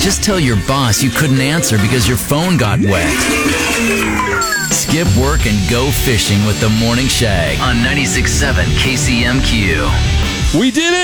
Just tell your boss you couldn't answer because your phone got wet. Skip work and go fishing with the Morning Shag on 96.7 KCMQ. We did it!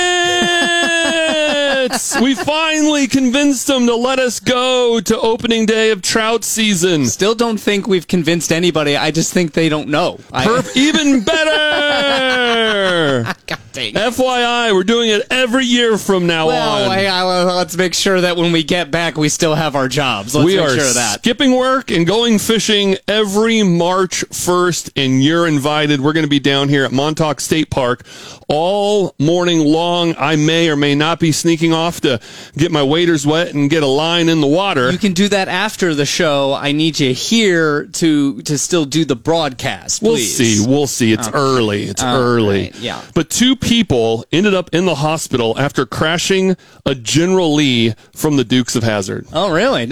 we finally convinced them to let us go to opening day of trout season. Still don't think we've convinced anybody. I just think they don't know. I- Perf, even better! FYI, we're doing it every year from now Well, on. hey, I- let's make sure that when we get back, we still have our jobs. Let's we make are sure of that. skipping work and going fishing every March 1st, and you're invited. We're going to be down here at Montauk State Park all morning long. I may or may not be sneaking off to get my waders wet and get a line in the water. You can do that after the show. I need you here to to still do the broadcast. We'll see. We'll see. It's early. It's All early. right, yeah. But two people ended up in the hospital after crashing a General Lee from the Dukes of Hazzard. Oh, really?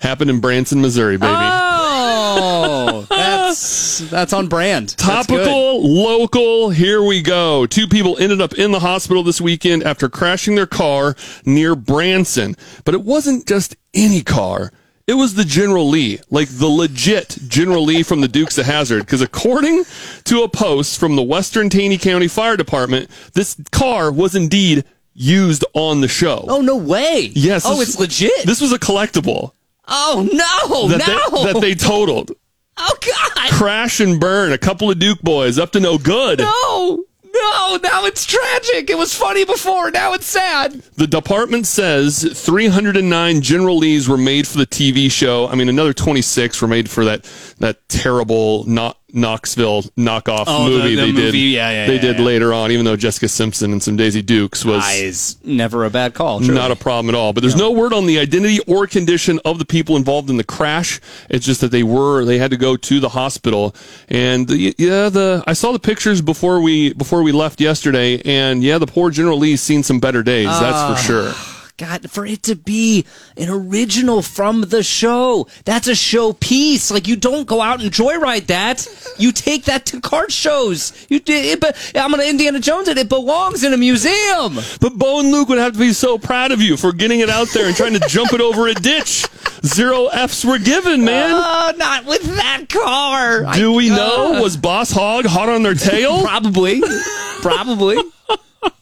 Happened in Branson, Missouri, baby. Oh, that's that's on brand. Topical, local. Here we go. Two people ended up in the hospital this weekend after crashing their car near Branson, but it wasn't just any car. It was the General Lee, like the legit General Lee from the Dukes of Hazzard. Because according to a post from the Western Taney County Fire Department, this car was indeed used on the show. Oh no way! yes. Oh, this- it's legit. This was a collectible oh no! that, no! they, that they totaled. oh god! Crash and burn. A couple of Duke boys up to no good. No! No! Now it's tragic. It was funny before. Now it's sad. The department says 309 General Lees were made for the TV show. I mean, another 26 were made for that that terrible not Knoxville knockoff Oh, movie the they movie, did. yeah, yeah, they yeah, did yeah. later on, even though Jessica Simpson and some Daisy Dukes was Eyes. Never a bad call. truly. not a problem at all. But there's no word on the identity or condition of the people involved in the crash. It's just that they were they had to go to the hospital. And the, yeah, the I saw the pictures before we before we left yesterday, and yeah, the poor General Lee's seen some better days. Ah. that's for sure. God, for it to be an original from the show, that's a show piece. Like you don't go out and joyride that. You take that to card shows. You did, but I'm gonna Indiana Jones it. It belongs in a museum. But Bo and Luke would have to be so proud of you for getting it out there and trying to jump it over a ditch. Zero F's were given, man. Oh, not with that car. Do we know? Was Boss Hog hot on their tail? Probably, probably.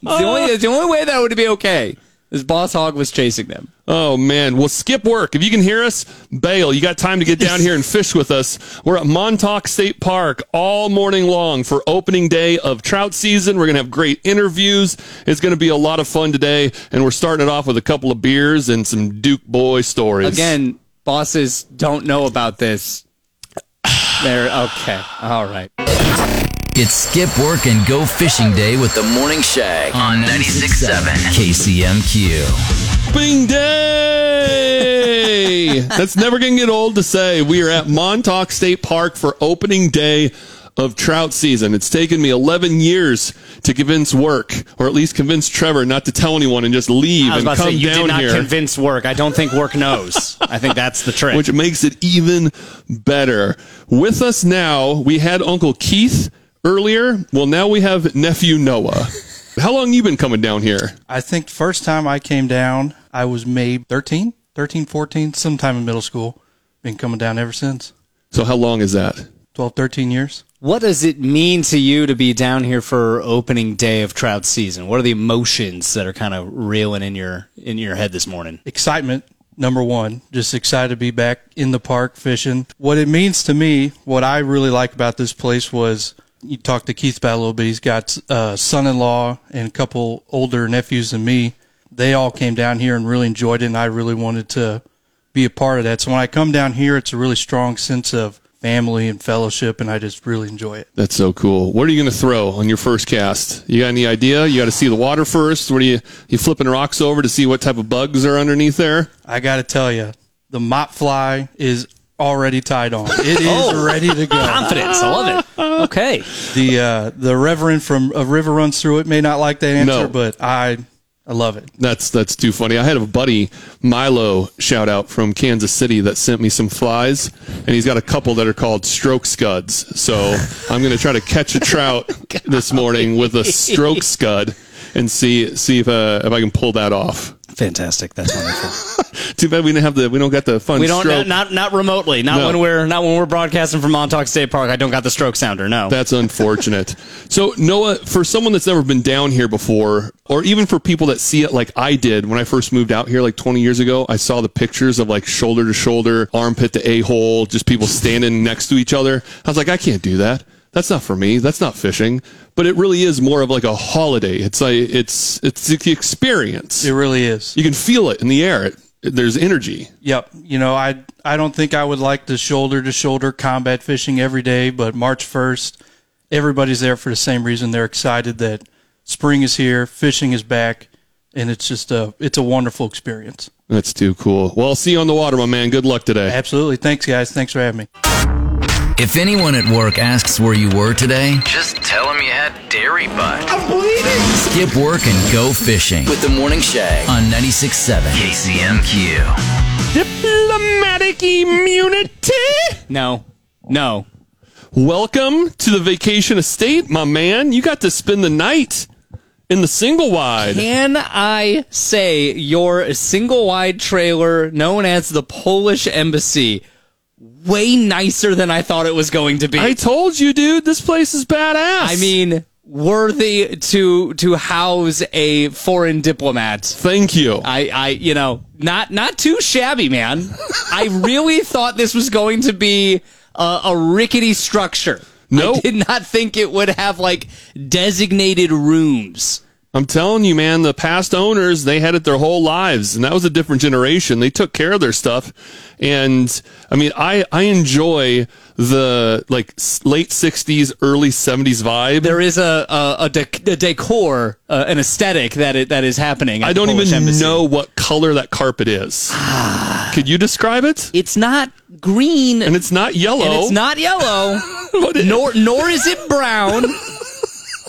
The only the only way that would be okay. Is Boss Hog was chasing them. Oh man, well skip work. If you can hear us, bail. You got time to get down here and fish with us. We're at Montauk State Park all morning long for opening day of trout season. We're gonna have great interviews. It's gonna be a lot of fun today, and we're starting it off with a couple of beers and some Duke boy stories. Again, bosses don't know about this. They're okay. All right. It's skip work and go fishing day with the Morning Shag on 96.7 KCMQ. opening day. That's never gonna get old to say. We are at Montauk State Park for opening day of trout season. It's taken me 11 years to convince work, or at least convince Trevor not to tell anyone and just leave I was and about to come say you down did not here. convince work. I don't think work knows. I think that's the trick. which makes it even better. With us now, we had Uncle Keith earlier. Well, now we have nephew Noah. How long you been coming down here? I think first time I came down, I was maybe 13, 13, 14, sometime in middle school. Been coming down ever since. So how long is that? 12, 13 years. what does it mean to you to be down here for opening day of trout season? What are the emotions that are kind of reeling in your in your head this morning? Excitement, number one. Just excited to be back in the park fishing. What it means to me, what I really like about this place was you talked to Keith about a little bit. He's got a son-in-law and a couple older nephews than me. They all came down here and really enjoyed it, and I really wanted to be a part of that. So when I come down here, it's a really strong sense of family and fellowship, and I just really enjoy it. That's so cool. What are you going to throw on your first cast? You got any idea? You got to see the water first. What are you you flipping rocks over to see what type of bugs are underneath there? I got to tell you, the mop fly is already tied on. It is ready to go. Confidence. I love it. Okay. The uh, the reverend from a river runs through it may not like that answer, No. but I I love it. That's that's too funny. I had a buddy Milo shout out from Kansas City that sent me some flies, and he's got a couple that are called stroke scuds. So I'm going to try to catch a trout this morning with a stroke scud and see see if uh, if I can pull that off. Fantastic. That's wonderful. Too bad we don't have the we don't got the fun we don't stroke. not, not not remotely. Not No. when we're not when we're broadcasting from Montauk State Park. I don't got the stroke sounder. No. That's unfortunate. so Noah, for someone that's never been down here before, or even for people that see it like I did when I first moved out here like 20 years ago, I saw the pictures of like shoulder to shoulder, armpit to a hole, just people standing next to each other. I was like, I can't do that. That's not for me. That's not fishing. But it really is more of like a holiday. It's like it's it's the experience. It really is. You can feel it in the air. It, there's energy. Yep. You know, I I don't think I would like the shoulder to shoulder combat fishing every day, but March 1st, everybody's there for the same reason. They're excited that spring is here, fishing is back, and it's just a it's a wonderful experience. That's too cool. Well, I'll see you on the water, my man. Good luck today. Absolutely. Thanks guys. Thanks for having me. If anyone at work asks where you were today, just tell them you had dairy butt. I'm bleeding. Skip work and go fishing with the Morning Shag on 96.7 KCMQ. Diplomatic immunity. no. No. Welcome to the vacation estate, my man. You got to spend the night in the single wide. Can I say your single wide trailer, known as the Polish Embassy, way nicer than I thought it was going to be? I told you, dude, this place is badass. I mean, worthy to to house a foreign diplomat. thank you. I, I, you know, not not too shabby, man. I really thought this was going to be a, a rickety structure. No. I did not think it would have like designated rooms. I'm telling you, man, the past owners, they had it their whole lives, and that was a different generation. They took care of their stuff. And I mean, I, I enjoy the like late 60s, early 70s vibe. There is a a, a, dec- a decor, uh, an aesthetic that it, that is happening. I don't even Embassy. know what color that carpet is. Could you describe it? It's not green, And it's not yellow. and it's not yellow, nor nor is it brown.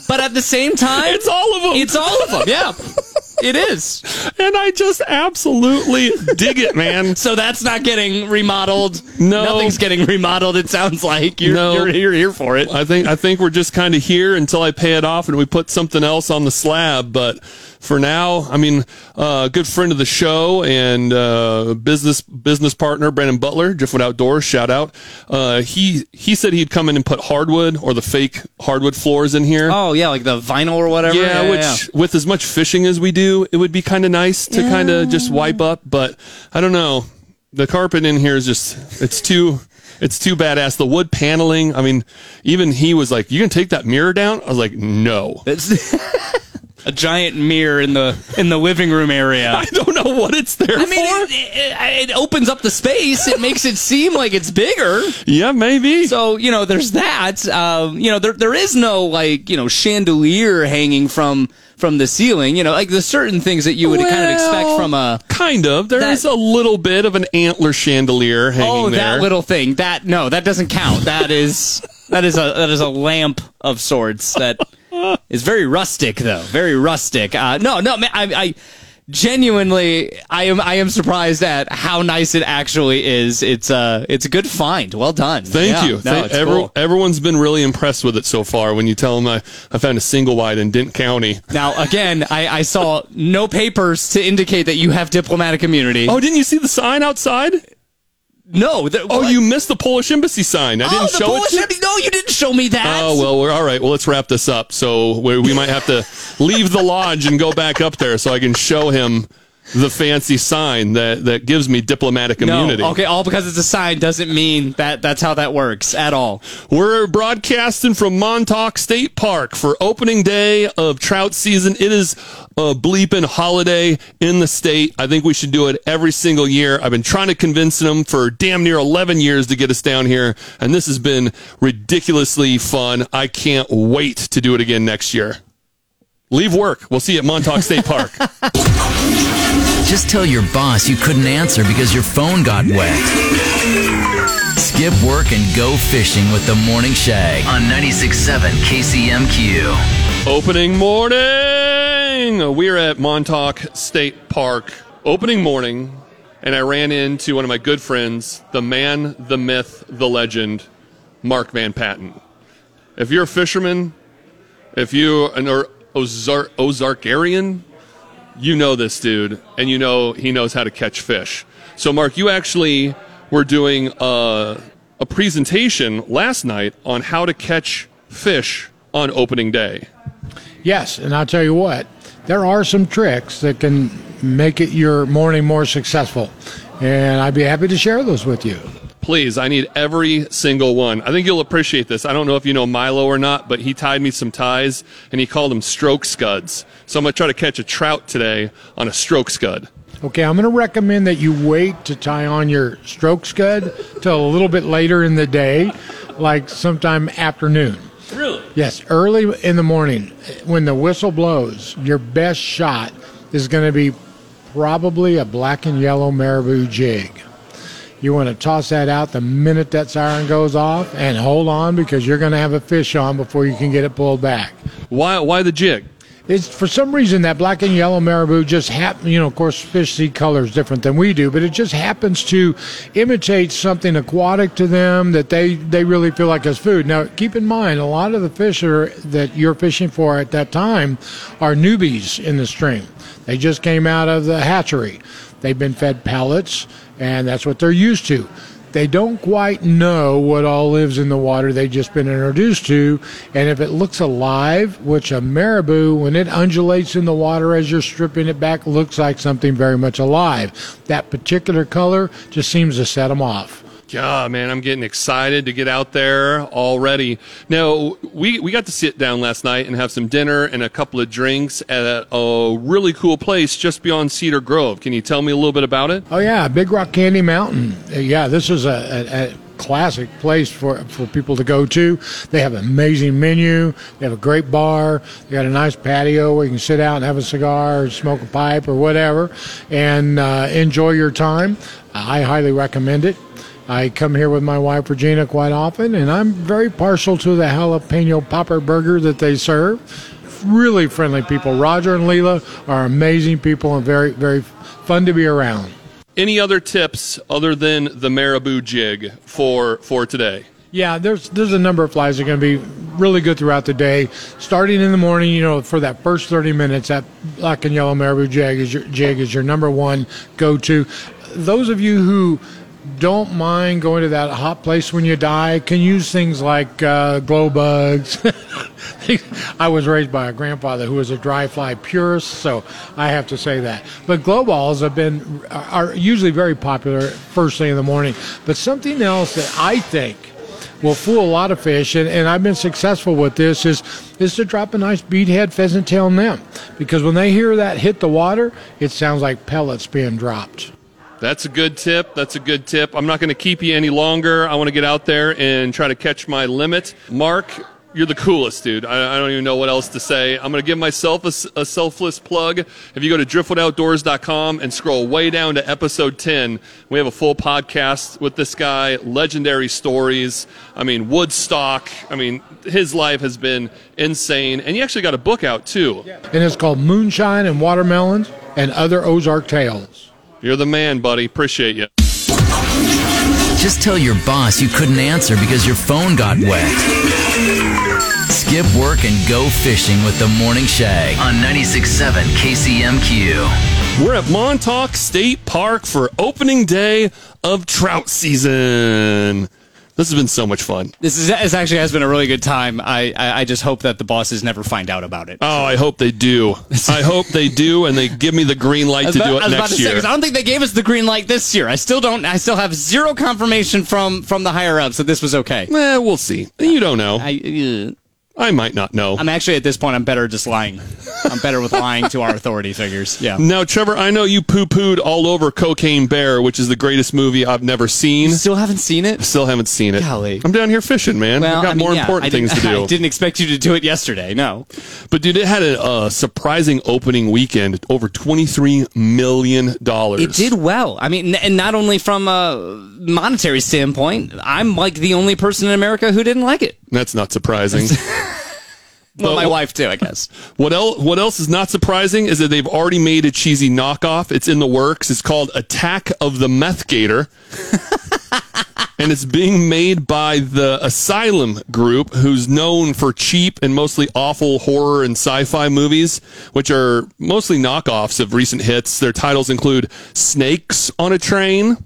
but at the same time, It's all of them. It's all of them. Yeah, it is. and I just absolutely dig it, man. So that's not getting remodeled. No. nothing's getting remodeled. It sounds like you're No. you're, you're here for it. I think I think we're just kind of here until I pay it off and we put something else on the slab. But for now, I mean, uh, good friend of the show and uh, business business partner Brandon Butler, Driftwood Outdoors, shout out. Uh, he he said he'd come in and put hardwood or the fake hardwood floors in here. Oh yeah, like the vinyl or whatever. Yeah, which with as much fishing as we do, it would be kind of nice to kind of just wipe up. But I don't know, the carpet in here is just it's too it's too badass. The wood paneling. I mean, even he was like, "You can take that mirror down." I was like, "No." It's a giant mirror in the in the living room area. I don't know what it's there for. I mean, for. it, it, it opens up the space. It makes it seem like it's bigger. yeah, maybe. So you know, there's that. Um, you know, there there is no like you know chandelier hanging from from the ceiling. You know, like the certain things that you would kind of expect from a kind of. There that- is a little bit of an antler chandelier hanging oh there. that little thing. That no, that doesn't count. That is that is a that is a lamp of sorts that is very rustic though. Very rustic. Uh, no, no, man, I, I genuinely I am I am surprised at how nice it actually is. It's uh it's a good find. Well done. Thank Yeah, you. No, Thank- it's every- cool. Everyone's been really impressed with it so far. When you tell them I, I found a single wide in Dent County. Now, again, I, I saw no papers to indicate that you have diplomatic immunity. Oh, didn't you see the sign outside? No! the- Oh, what? you missed the Polish embassy sign. I Oh, didn't show Polish it. you? embassy- No, you didn't show me that. Oh well, we're all right. Well, let's wrap this up. So we might have to leave the lodge and go back up there so I can show him the fancy sign that that gives me diplomatic immunity. no. Okay, all because it's a sign doesn't mean that that's how that works at all. We're broadcasting from Montauk State Park for opening day of trout season. It is a bleeping holiday in the state. I think we should do it every single year. I've been trying to convince them for damn near 11 years to get us down here, and this has been ridiculously fun. I can't wait to do it again next year. Leave work. We'll see you at Montauk State Park. Just tell your boss you couldn't answer because your phone got wet. Skip work and go fishing with the Morning Shag on 96.7 KCMQ. Opening morning. We're at Montauk State Park. Opening morning, and I ran into one of my good friends, the man, the myth, the legend, Mark Van Patten. If you're a fisherman, if you're an Ozark Ozarkarian, you know this dude, and you know he knows how to catch fish. So, Mark, you actually were doing a, a presentation last night on how to catch fish on opening day. Yes, and I'll tell you what, there are some tricks that can make it your morning more successful, and I'd be happy to share those with you. Please, I need every single one. I think you'll appreciate this. I don't know if you know Milo or not, but he tied me some ties and he called them stroke scuds. So I'm going to try to catch a trout today on a stroke scud. Okay, I'm going to recommend that you wait to tie on your stroke scud till a little bit later in the day, like sometime afternoon. Really? Yes, early in the morning when the whistle blows, your best shot is going to be probably a black and yellow marabou jig. You want to toss that out the minute that siren goes off and hold on because you're going to have a fish on before you can get it pulled back. Why, why the jig? It's for some reason that black and yellow marabou just happen. You know, of course, fish see colors different than we do, but it just happens to imitate something aquatic to them that they they really feel like is food. Now, keep in mind, a lot of the fish are, that you're fishing for at that time are newbies in the stream. They just came out of the hatchery. They've been fed pellets, and that's what they're used to they don't quite know what all lives in the water they've just been introduced to. And if it looks alive, which a marabou, when it undulates in the water as you're stripping it back, looks like something very much alive. That particular color just seems to set them off. Yeah, man, I'm getting excited to get out there already. Now, we, we got to sit down last night and have some dinner and a couple of drinks at a really cool place just beyond Cedar Grove. Can you tell me a little bit about it? Oh, yeah, Big Rock Candy Mountain. Yeah, this is a, a, a classic place for, for people to go to. They have an amazing menu. They have a great bar. They got a nice patio where you can sit out and have a cigar or smoke a pipe or whatever and uh, enjoy your time. I highly recommend it. I come here with my wife Regina quite often, and I'm very partial to the jalapeno popper burger that they serve. Really friendly people. Roger and Leela are amazing people and very, very fun to be around. Any other tips other than the marabou jig for for today? Yeah, there's there's a number of flies that are going to be really good throughout the day. Starting in the morning, you know, for that first 30 minutes, that black and yellow marabou jig is your jig is your number one go-to. Those of you who don't mind going to that hot place when you die can use things like uh, glow bugs. I was raised by a grandfather who was a dry fly purist, so I have to say that. But glow balls have been are usually very popular first thing in the morning. But something else that I think will fool a lot of fish, and, and I've been successful with this, is is to drop a nice beadhead pheasant tail nymph. Because when they hear that hit the water, it sounds like pellets being dropped. That's a good tip. That's a good tip. I'm not going to keep you any longer. I want to get out there and try to catch my limit. Mark, you're the coolest, dude. I, I don't even know what else to say. I'm going to give myself a selfless plug. If you go to driftwoodoutdoors.com and scroll way down to episode 10, we have a full podcast with this guy, legendary stories. I mean, Woodstock. I mean, his life has been insane. And he actually got a book out, too. And it's called Moonshine and Watermelons and Other Ozark Tales. You're the man, buddy. Appreciate you. Just tell your boss you couldn't answer because your phone got wet. Skip work and go fishing with the Morning Shag on 96.7 KCMQ. We're at Montauk State Park for opening day of trout season. This has been so much fun. This is this actually has been a really good time. I, I I just hope that the bosses never find out about it. Oh, I hope they do. I hope they do, and they give me the green light to about- do I it next to say, I don't think they gave us the green light this year. I still don't. I still have zero confirmation from from the higher ups that this was okay. Eh, we'll see. You don't know. I, uh, I might not know. I'm actually at this point. I'm better just lying. I'm better with lying to our authority figures. Yeah. now, Trevor, I know you poo pooed all over Cocaine Bear, which is the greatest movie I've never seen. Still haven't seen it. Still haven't seen it. Golly. I'm down here fishing, man. Well, I've got I mean, more yeah, important things to do. I didn't expect you to do it yesterday. No. But dude, it had a, uh surprising opening weekend, over twenty three million dollars. It did well. I mean, n- and not only from a monetary standpoint, I'm like the only person in America who didn't like it. That's not surprising. Well, But my wife too, I guess. What else? What else is not surprising is that they've already made a cheesy knockoff. It's in the works. It's called Attack of the Meth Gator. and it's being made by the Asylum Group, who's known for cheap and mostly awful horror and sci-fi movies, which are mostly knockoffs of recent hits. Their titles include Snakes on a Train,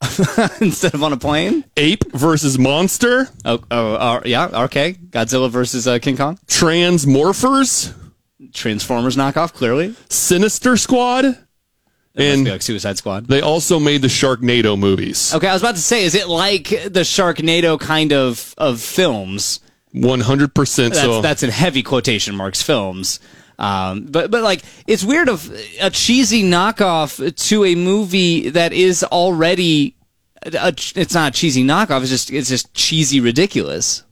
Instead of on a plane. Ape versus Monster, Oh, oh, uh, yeah. Okay. Godzilla versus uh, King Kong. Transmorphers, Transformers knockoff. Clearly. Sinister Squad, be and like Suicide Squad. they also made the Sharknado movies. Okay, I was about to say, is it like the Sharknado kind of of films? 100% so. that's in heavy quotation marks films. Um, but but like it's weird of a cheesy knockoff to a movie that is already a, it's not a cheesy knockoff. It's just it's just cheesy ridiculous.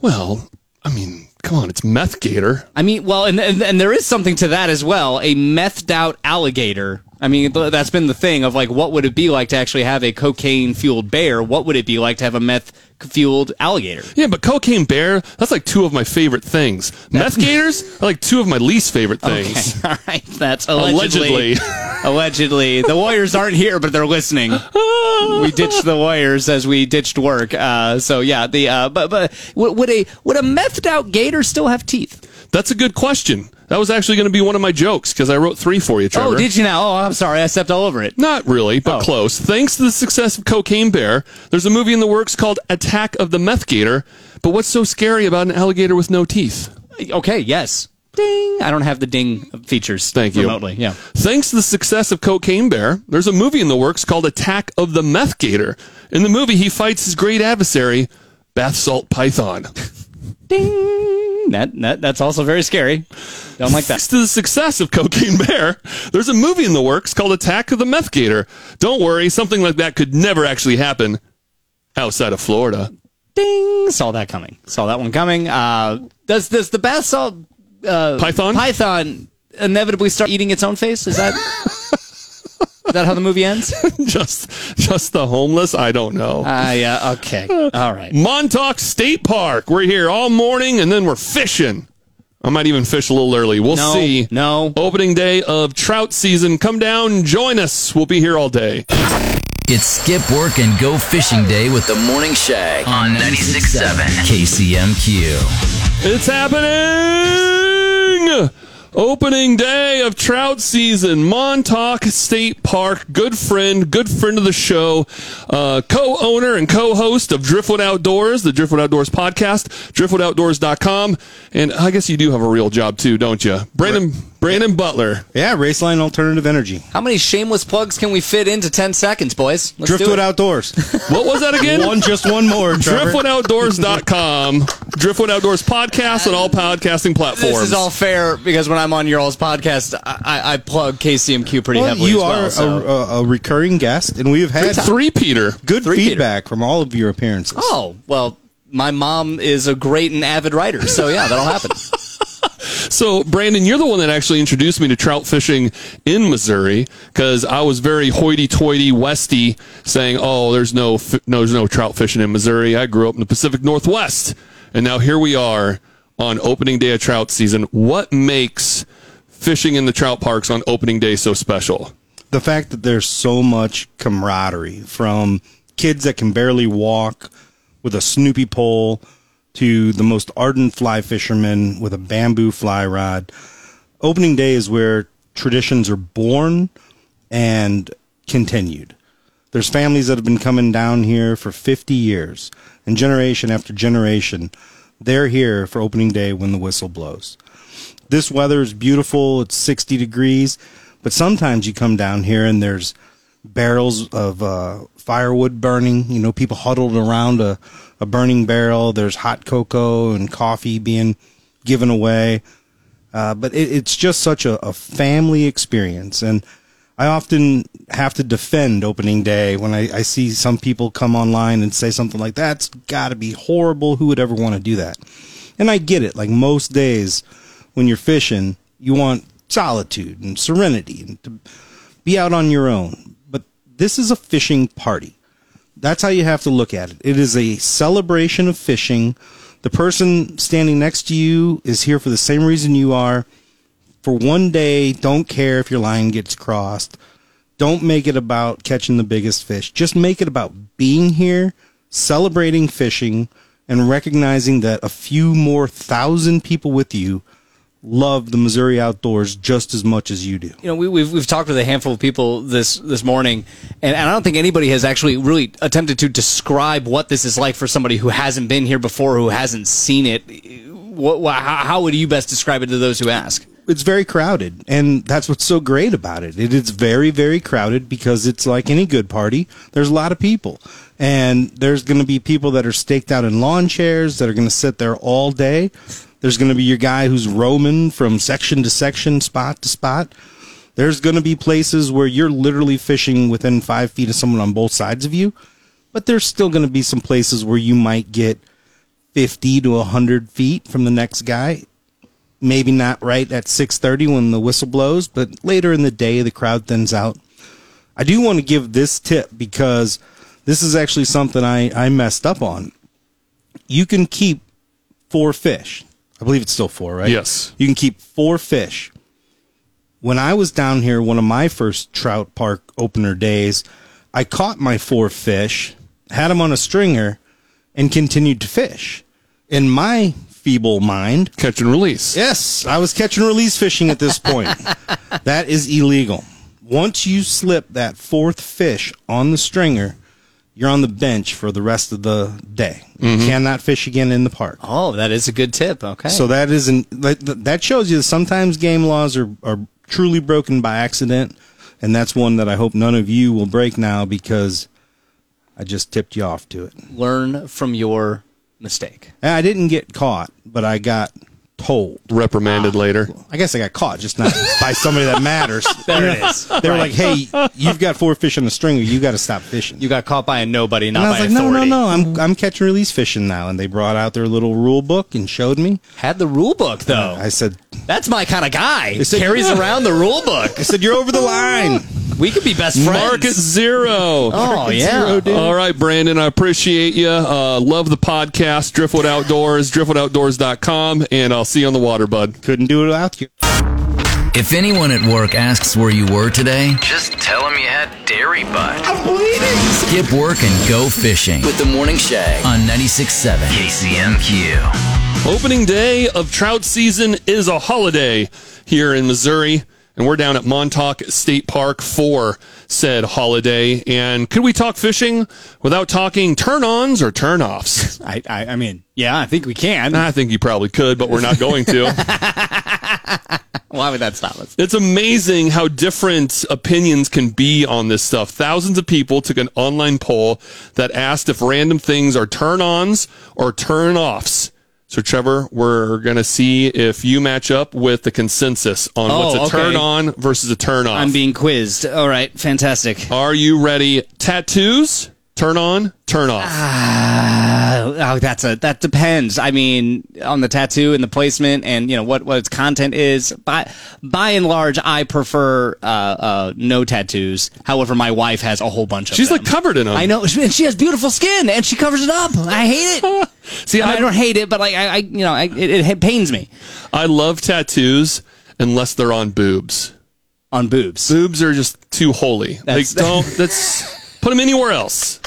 well, I mean, come on, it's Meth Gator. I mean, well, and, and and there is something to that as well. A methed out alligator. I mean, th- that's been the thing of like, what would it be like to actually have a cocaine fueled bear? What would it be like to have a meth fueled alligator? Yeah, but Cocaine Bear, that's like two of my favorite things. Meth Gators are like two of my least favorite things. Okay, all right. That's allegedly. Allegedly. Allegedly, the Warriors aren't here, but they're listening. we ditched the Warriors as we ditched work. Uh, so yeah, the uh, but but would a would a methed out gator still have teeth? That's a good question. That was actually going to be one of my jokes because I wrote three for you, oh, Trevor. Oh, did you now? Oh, I'm sorry, I stepped all over it. Not really, but Oh. close. Thanks to the success of Cocaine Bear, there's a movie in the works called Attack of the Meth Gator. But what's so scary about an alligator with no teeth? Okay, yes. Ding. I don't have the ding features. Thank you. remotely. Yeah. Thanks to the success of Cocaine Bear, there's a movie in the works called Attack of the Meth Gator. In the movie, he fights his great adversary, Bath Salt Python. Ding. That, that that's also very scary. Don't like that. Thanks to the success of Cocaine Bear, there's a movie in the works called Attack of the Meth Gator. Don't worry, something like that could never actually happen outside of Florida. Ding. Saw that coming. Saw that one coming. Uh, does does the bath salt uh, Python? python inevitably start eating its own face? Is that is that how the movie ends? just just the homeless? I don't know. Ah, yeah. Okay. All right. Montauk State Park. We're here all morning and then we're fishing. I might even fish a little early. We'll No. see. No. Opening day of trout season. Come down, join us. We'll be here all day. It's skip work and go fishing day with the Morning Shag on 96.7 KCMQ. It's happening! Opening day of trout season, Montauk State Park. Good friend, good friend of the show, uh, co-owner and co-host of Driftwood Outdoors, the Driftwood Outdoors podcast, driftwoodoutdoors.com. And I guess you do have a real job too, don't you? Brandon, Brandon Butler. Yeah, Raceline Alternative Energy. How many shameless plugs can we fit into ten seconds, boys? Let's do Driftwood it. Outdoors. What was that again? one, just one more. Trevor. DriftwoodOutdoors.com. Driftwood Outdoors podcast on all podcasting platforms. This is all fair because when I'm on your all's podcast, I, I, I plug KCMQ pretty Well, heavily you as well. are so. a, a, a recurring guest, and we've had three Peter. good Three-peater. feedback from all of your appearances. oh well, my mom is a great and avid writer, so yeah, that'll happen. So, Brandon, you're the one that actually introduced me to trout fishing in Missouri because I was very hoity-toity, westy, saying, "Oh, there's no, no, there's no trout fishing in Missouri." I grew up in the Pacific Northwest, and now here we are on opening day of trout season. What makes fishing in the trout parks on opening day so special? the fact that there's so much camaraderie from kids that can barely walk with a Snoopy pole to the most ardent fly fishermen with a bamboo fly rod. Opening day is where traditions are born and continued. There's families that have been coming down here for 50 years, and generation after generation, they're here for opening day when the whistle blows. This weather is beautiful, it's 60 degrees, but sometimes you come down here and there's barrels of uh, firewood burning, you know, people huddled around a, a burning barrel. There's hot cocoa and coffee being given away. Uh, but it, it's just such a, a family experience. And I often have to defend opening day when I, I see some people come online and say something like, that's got to be horrible. Who would ever want to do that? And I get it. Like most days when you're fishing, you want solitude and serenity and to be out on your own. But this is a fishing party. That's how you have to look at it. It is a celebration of fishing. The person standing next to you is here for the same reason you are. For one day, don't care if your line gets crossed. Don't make it about catching the biggest fish. Just make it about being here, celebrating fishing and recognizing that a few more thousand people with you love the Missouri outdoors just as much as you do. you know, we, we've we've talked with a handful of people this this morning, and, and I don't think anybody has actually really attempted to describe what this is like for somebody who hasn't been here before, who hasn't seen it. What, what, how, how would you best describe it to those who ask? it's very crowded and that's what's so great about it it is very very crowded because it's like any good party there's a lot of people and there's going to be people that are staked out in lawn chairs that are going to sit there all day there's going to be your guy who's roaming from section to section spot to spot there's going to be places where you're literally fishing within five feet of someone on both sides of you but there's still going to be some places where you might get 50 to 100 feet from the next guy maybe not right at 6:30 when the whistle blows, but later in the day the crowd thins out. I do want to give this tip because this is actually something I, I messed up on. You can keep four fish. I believe it's still four, right? Yes. You can keep four fish. When I was down here, one of my first trout park opener days, I caught my four fish, had them on a stringer, and continued to fish. In my feeble mind, Catch and release. Yes, I was catch and release fishing at this point. that is illegal. Once you slip that fourth fish on the stringer, you're on the bench for the rest of the day. You mm-hmm. cannot fish again in the park. Oh, that is a good tip. Okay. So that isn't that, that shows you that sometimes game laws are are truly broken by accident, and that's one that I hope none of you will break now because I just tipped you off to it. learn from your mistake. I didn't get caught, but I got told. Reprimanded later. I guess I got caught, just not by somebody that matters. There it is. They were like, "Hey, you've got four fish on the stringer. You got to stop fishing." You got caught by a nobody, not and I was by like, "No, no, no. I'm I'm catch and release fishing now." And they brought out their little rule book and showed me. Had the rule book though. I said, That's my kind of guy. said- Carries around the rule book. "I said you're over the line." We could be best friends. Market zero. Oh yeah. All right, Brandon, I appreciate you. Uh, love the podcast, Driftwood Outdoors, driftwoodoutdoors.com, and I'll see you on the water, bud. Couldn't do it without you. If anyone at work asks where you were today, just tell them you had dairy butt. I'm bleeding. Skip work and go fishing with the Morning Shag on 96.7 KCMQ. Opening day of trout season is a holiday here in Missouri, and we're down at Montauk State Park for said holiday. And could we talk fishing without talking turn ons or turn offs? I, I, I mean, yeah, I think we can. I think you probably could, but we're not going to. Why would that stop us? It's amazing how different opinions can be on this stuff. Thousands of people took an online poll that asked if random things are turn ons or turn offs. So, Trevor, we're going to see if you match up with the consensus on Oh, what's a okay. turn on versus a turn off. I'm being quizzed. All right, fantastic. are you ready? Tattoos? Turn on, turn off. Uh, oh, that's a that depends. I mean, on the tattoo and the placement, and you know what what its content is. By by and large, I prefer uh, uh, no tattoos. However, my wife has a whole bunch of. Them. She's them. like covered in them. I know, and she has beautiful skin, and she covers it up. I hate it. See, I, I don't hate it, but like I, I you know, I, it, it pains me I love tattoos unless they're on boobs. on boobs. boobs are just too holy. That's- like don't that's put them anywhere else.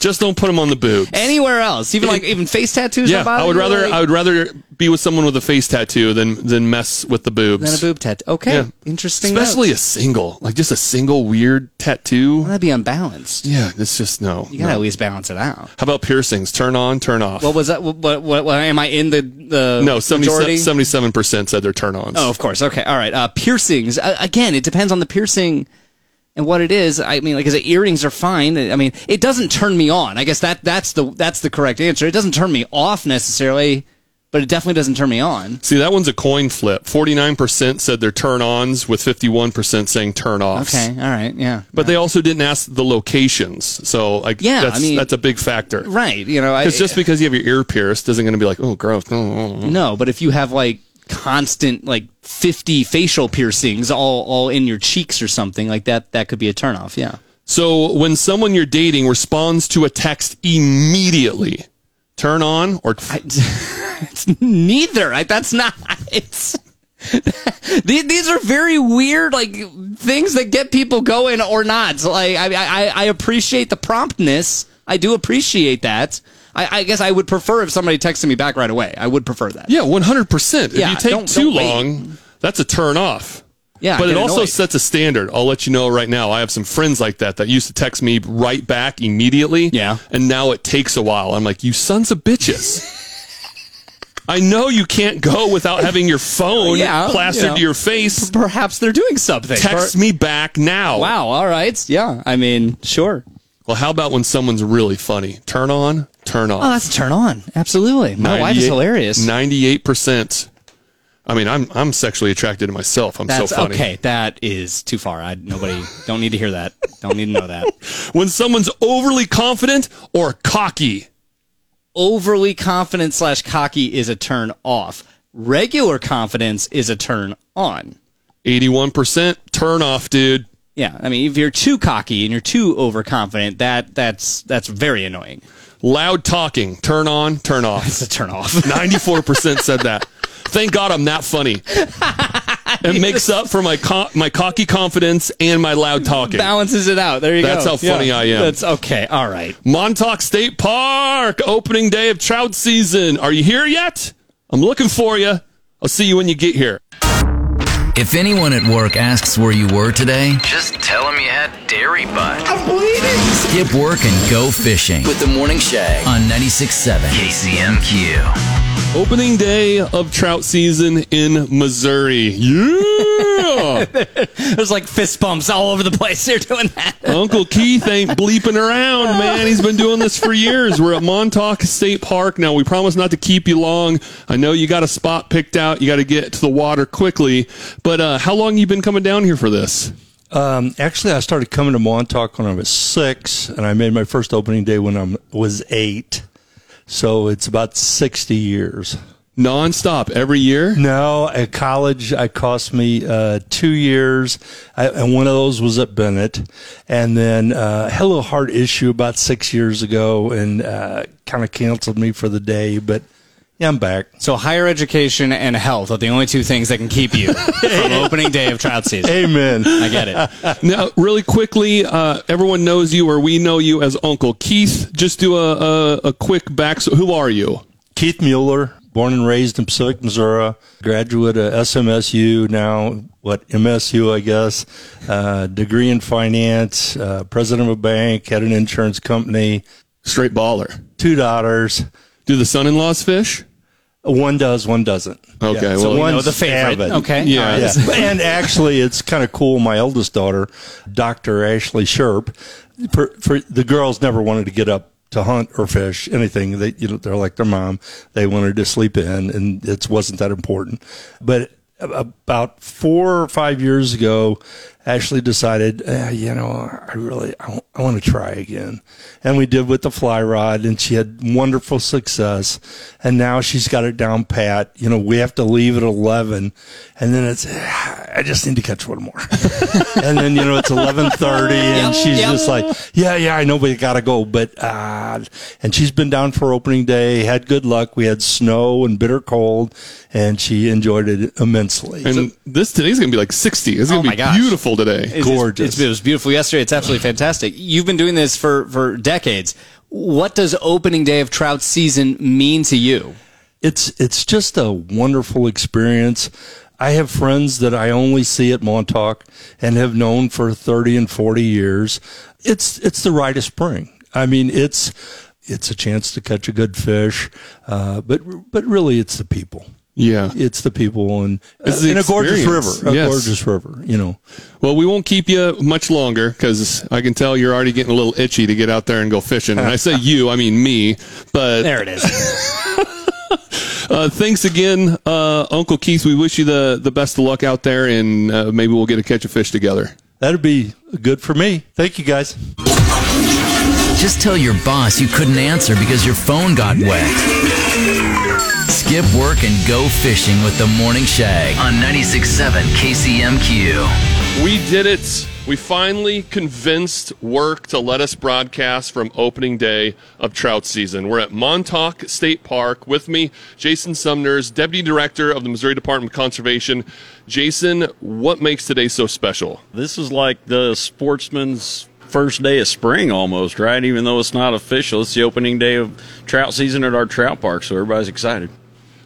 Just don't put them on the boobs. Anywhere else, even like even face tattoos. yeah, I would rather I would rather be with someone with a face tattoo than than mess with the boobs. than a boob tattoo. Okay, Yeah. interesting. Especially note. a single, like just a single weird tattoo. that'd be unbalanced. Yeah, it's just no. You gotta no. at least balance it out. How about piercings? Turn on, turn off. What was that? What, what, what, what am I in the the no, majority? 77 percent said they're turn ons. Oh, of course. Okay. All right. Uh, piercings. Uh, again, it depends on the piercing and what it is. I mean, like, I said, earrings are fine. I mean, it doesn't turn me on. I guess that that's the that's the correct answer. It doesn't turn me off necessarily, but it definitely doesn't turn me on. See, that one's a coin flip. 49% said they're turn ons, with 51% saying turn offs. Okay. All right. Yeah. But they also didn't ask the locations. So, like, Yeah, that's, I mean- that's a big factor. Right. You know, I, Because just because you have your ear pierced isn't going to be like, oh, gross. no, but if you have like constant like 50 facial piercings all all in your cheeks or something like that that could be a turnoff yeah So, when someone you're dating responds to a text immediately, turn on or I, it's neither. I, that's not. It's these, these are very weird, like things that get people going or not. So, like I, I, I appreciate the promptness. I do appreciate that. I, I guess I would prefer if somebody texted me back right away. I would prefer that. Yeah, 100%. If Yeah, you take don't- too don't long, that's a turn off. Yeah, But it also annoyed. sets a standard. I'll let you know right now. I have some friends like that that used to text me right back immediately. Yeah. And now it takes a while. I'm like, you sons of bitches. I know you can't go without having your phone Yeah, plastered you know. to your face. Perhaps they're doing something. Text me back now. Wow. All right. Yeah. I mean, sure. Well, how about when someone's really funny? Turn on, turn oh, off. Oh, that's turn on. Absolutely. My wife is hilarious. 98%. I mean, I'm I'm sexually attracted to myself. I'm That's so funny. okay. That is too far. I nobody don't need to hear that. Don't need to know that. When someone's overly confident or cocky. Overly confident slash cocky is a turn off. Regular confidence is a turn on. 81% turn off, dude. Yeah, I mean, if you're too cocky and you're too overconfident, that that's that's very annoying. Loud talking, turn on, turn off. It's a turn off. 94% said that. Thank God I'm that funny. It makes up for my co- my cocky confidence and my loud talking. Balances it out. There you That's go. That's how funny I am. That's okay. All right. Montauk State Park, opening day of trout season. Are you here yet? I'm looking for you. I'll see you when you get here. If anyone at work asks where you were today, just tell them you had dairy butt. I'm bleeding. Skip work and go fishing with the Morning Shag on 96.7 KCMQ. Opening day of trout season in Missouri. Yeah. There's like fist bumps all over the place. They're doing that. Uncle Keith ain't bleeping around, man. He's been doing this for years. We're at Montauk State Park. Now, we promise not to keep you long. I know you got a spot picked out. You got to get to the water quickly. But uh, how long you been coming down here for this? Um, actually, I started coming to Montauk when I was six, and I made my first opening day when I was eight. So it's about 60 years. Nonstop every year? No, at college, it cost me uh, two years, I, and one of those was at Bennett. And then uh, had a little heart issue about six years ago, and uh, kind of canceled me for the day. But yeah, I'm back. So higher education and health are the only two things that can keep you from opening day of trout season. Amen. I get it. Now, really quickly, uh, everyone knows you or we know you as Uncle Keith. Just do a, a, a quick back. So who are you? Keith Mueller, born and raised in Pacific, Missouri, graduate of SMSU, now what MSU, I guess, uh, degree in finance, uh, president of a bank, had an insurance company, Straight baller. two daughters. Do the son-in-laws fish? One does, one doesn't. Okay, so well, you know the favorite. avid. Okay. Yeah. All right. Yeah. and actually, it's kind of cool. My eldest daughter, Dr. Ashley Sherp, for, for the girls never wanted to get up to hunt or fish anything. They, you know, they're like their mom. They wanted to sleep in, and it wasn't that important. But about four or five years ago, Ashley decided, eh, you know, I really, I, want to try again. And we did with the fly rod and she had wonderful success. And now she's got it down pat. You know, we have to leave at 11 and then it's, "Ah, I just need to catch one more. and then, you know, it's 1130 and Yep, she's yep. just like, yeah, yeah, I know, but you got to go. But, uh, and she's been down for opening day, had good luck. We had snow and bitter cold and she enjoyed it immensely. And this today's gonna be like 60. It's gonna Oh be my gosh. Beautiful today. It's- Gorgeous. It's, it was beautiful yesterday. It's absolutely fantastic. You've been doing this for, for decades. What does opening day of trout season mean to you? it's it's just a wonderful experience. I have friends that I only see at Montauk and have known for 30 and 40 years. It's it's the rite of spring. I mean, it's it's a chance to catch a good fish, uh, but but really, it's the people. Yeah. It's the people and It's the in a gorgeous river, a Yes. gorgeous river. You know, Well, we won't keep you much longer because I can tell you're already getting a little itchy to get out there and go fishing. And I say you, I mean me. But There it is. uh, thanks again, uh, Uncle Keith. We wish you the, the best of luck out there, and uh, maybe we'll get to catch a fish together. that'd be good for me. Thank you, guys. Just tell your boss you couldn't answer because your phone got wet. Skip work and go fishing with the Morning Shag on 96.7 KCMQ. We did it. We finally convinced work to let us broadcast from opening day of trout season. We're at Montauk State Park. With me, Jason Sumners, Deputy Director of the Missouri Department of Conservation. Jason, what makes today so special? This is like the sportsman's first day of spring almost, right? Even though it's not official, it's the opening day of trout season at our trout park, so everybody's excited.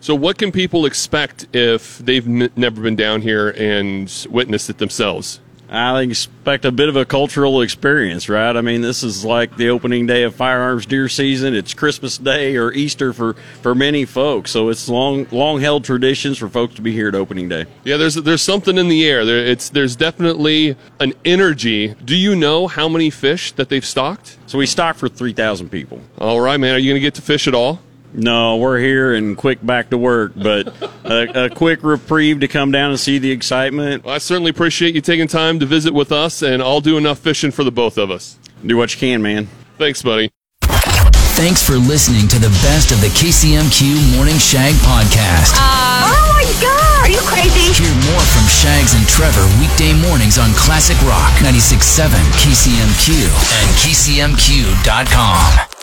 So, what can people expect if they've n- never been down here and witnessed it themselves? I expect a bit of a cultural experience, right? I mean, this is like the opening day of firearms deer season. It's Christmas Day or Easter for, for many folks, so it's long long held traditions for folks to be here at opening day. Yeah, there's there's something in the air. There, it's there's definitely an energy. Do you know how many fish that they've stocked? So we stock for three thousand people. All right, man. Are you going to get to fish at all? No, we're here and quick back to work, but a, a quick reprieve to come down and see the excitement. Well, I certainly appreciate you taking time to visit with us, and I'll do enough fishing for the both of us. Do what you can, man. Thanks, buddy. Thanks for listening to the best of the KCMQ Morning Shag podcast. Uh, oh my god! Are you crazy? Hear more from Shags and Trevor weekday mornings on Classic Rock 96.7 KCMQ and KCMQ.com.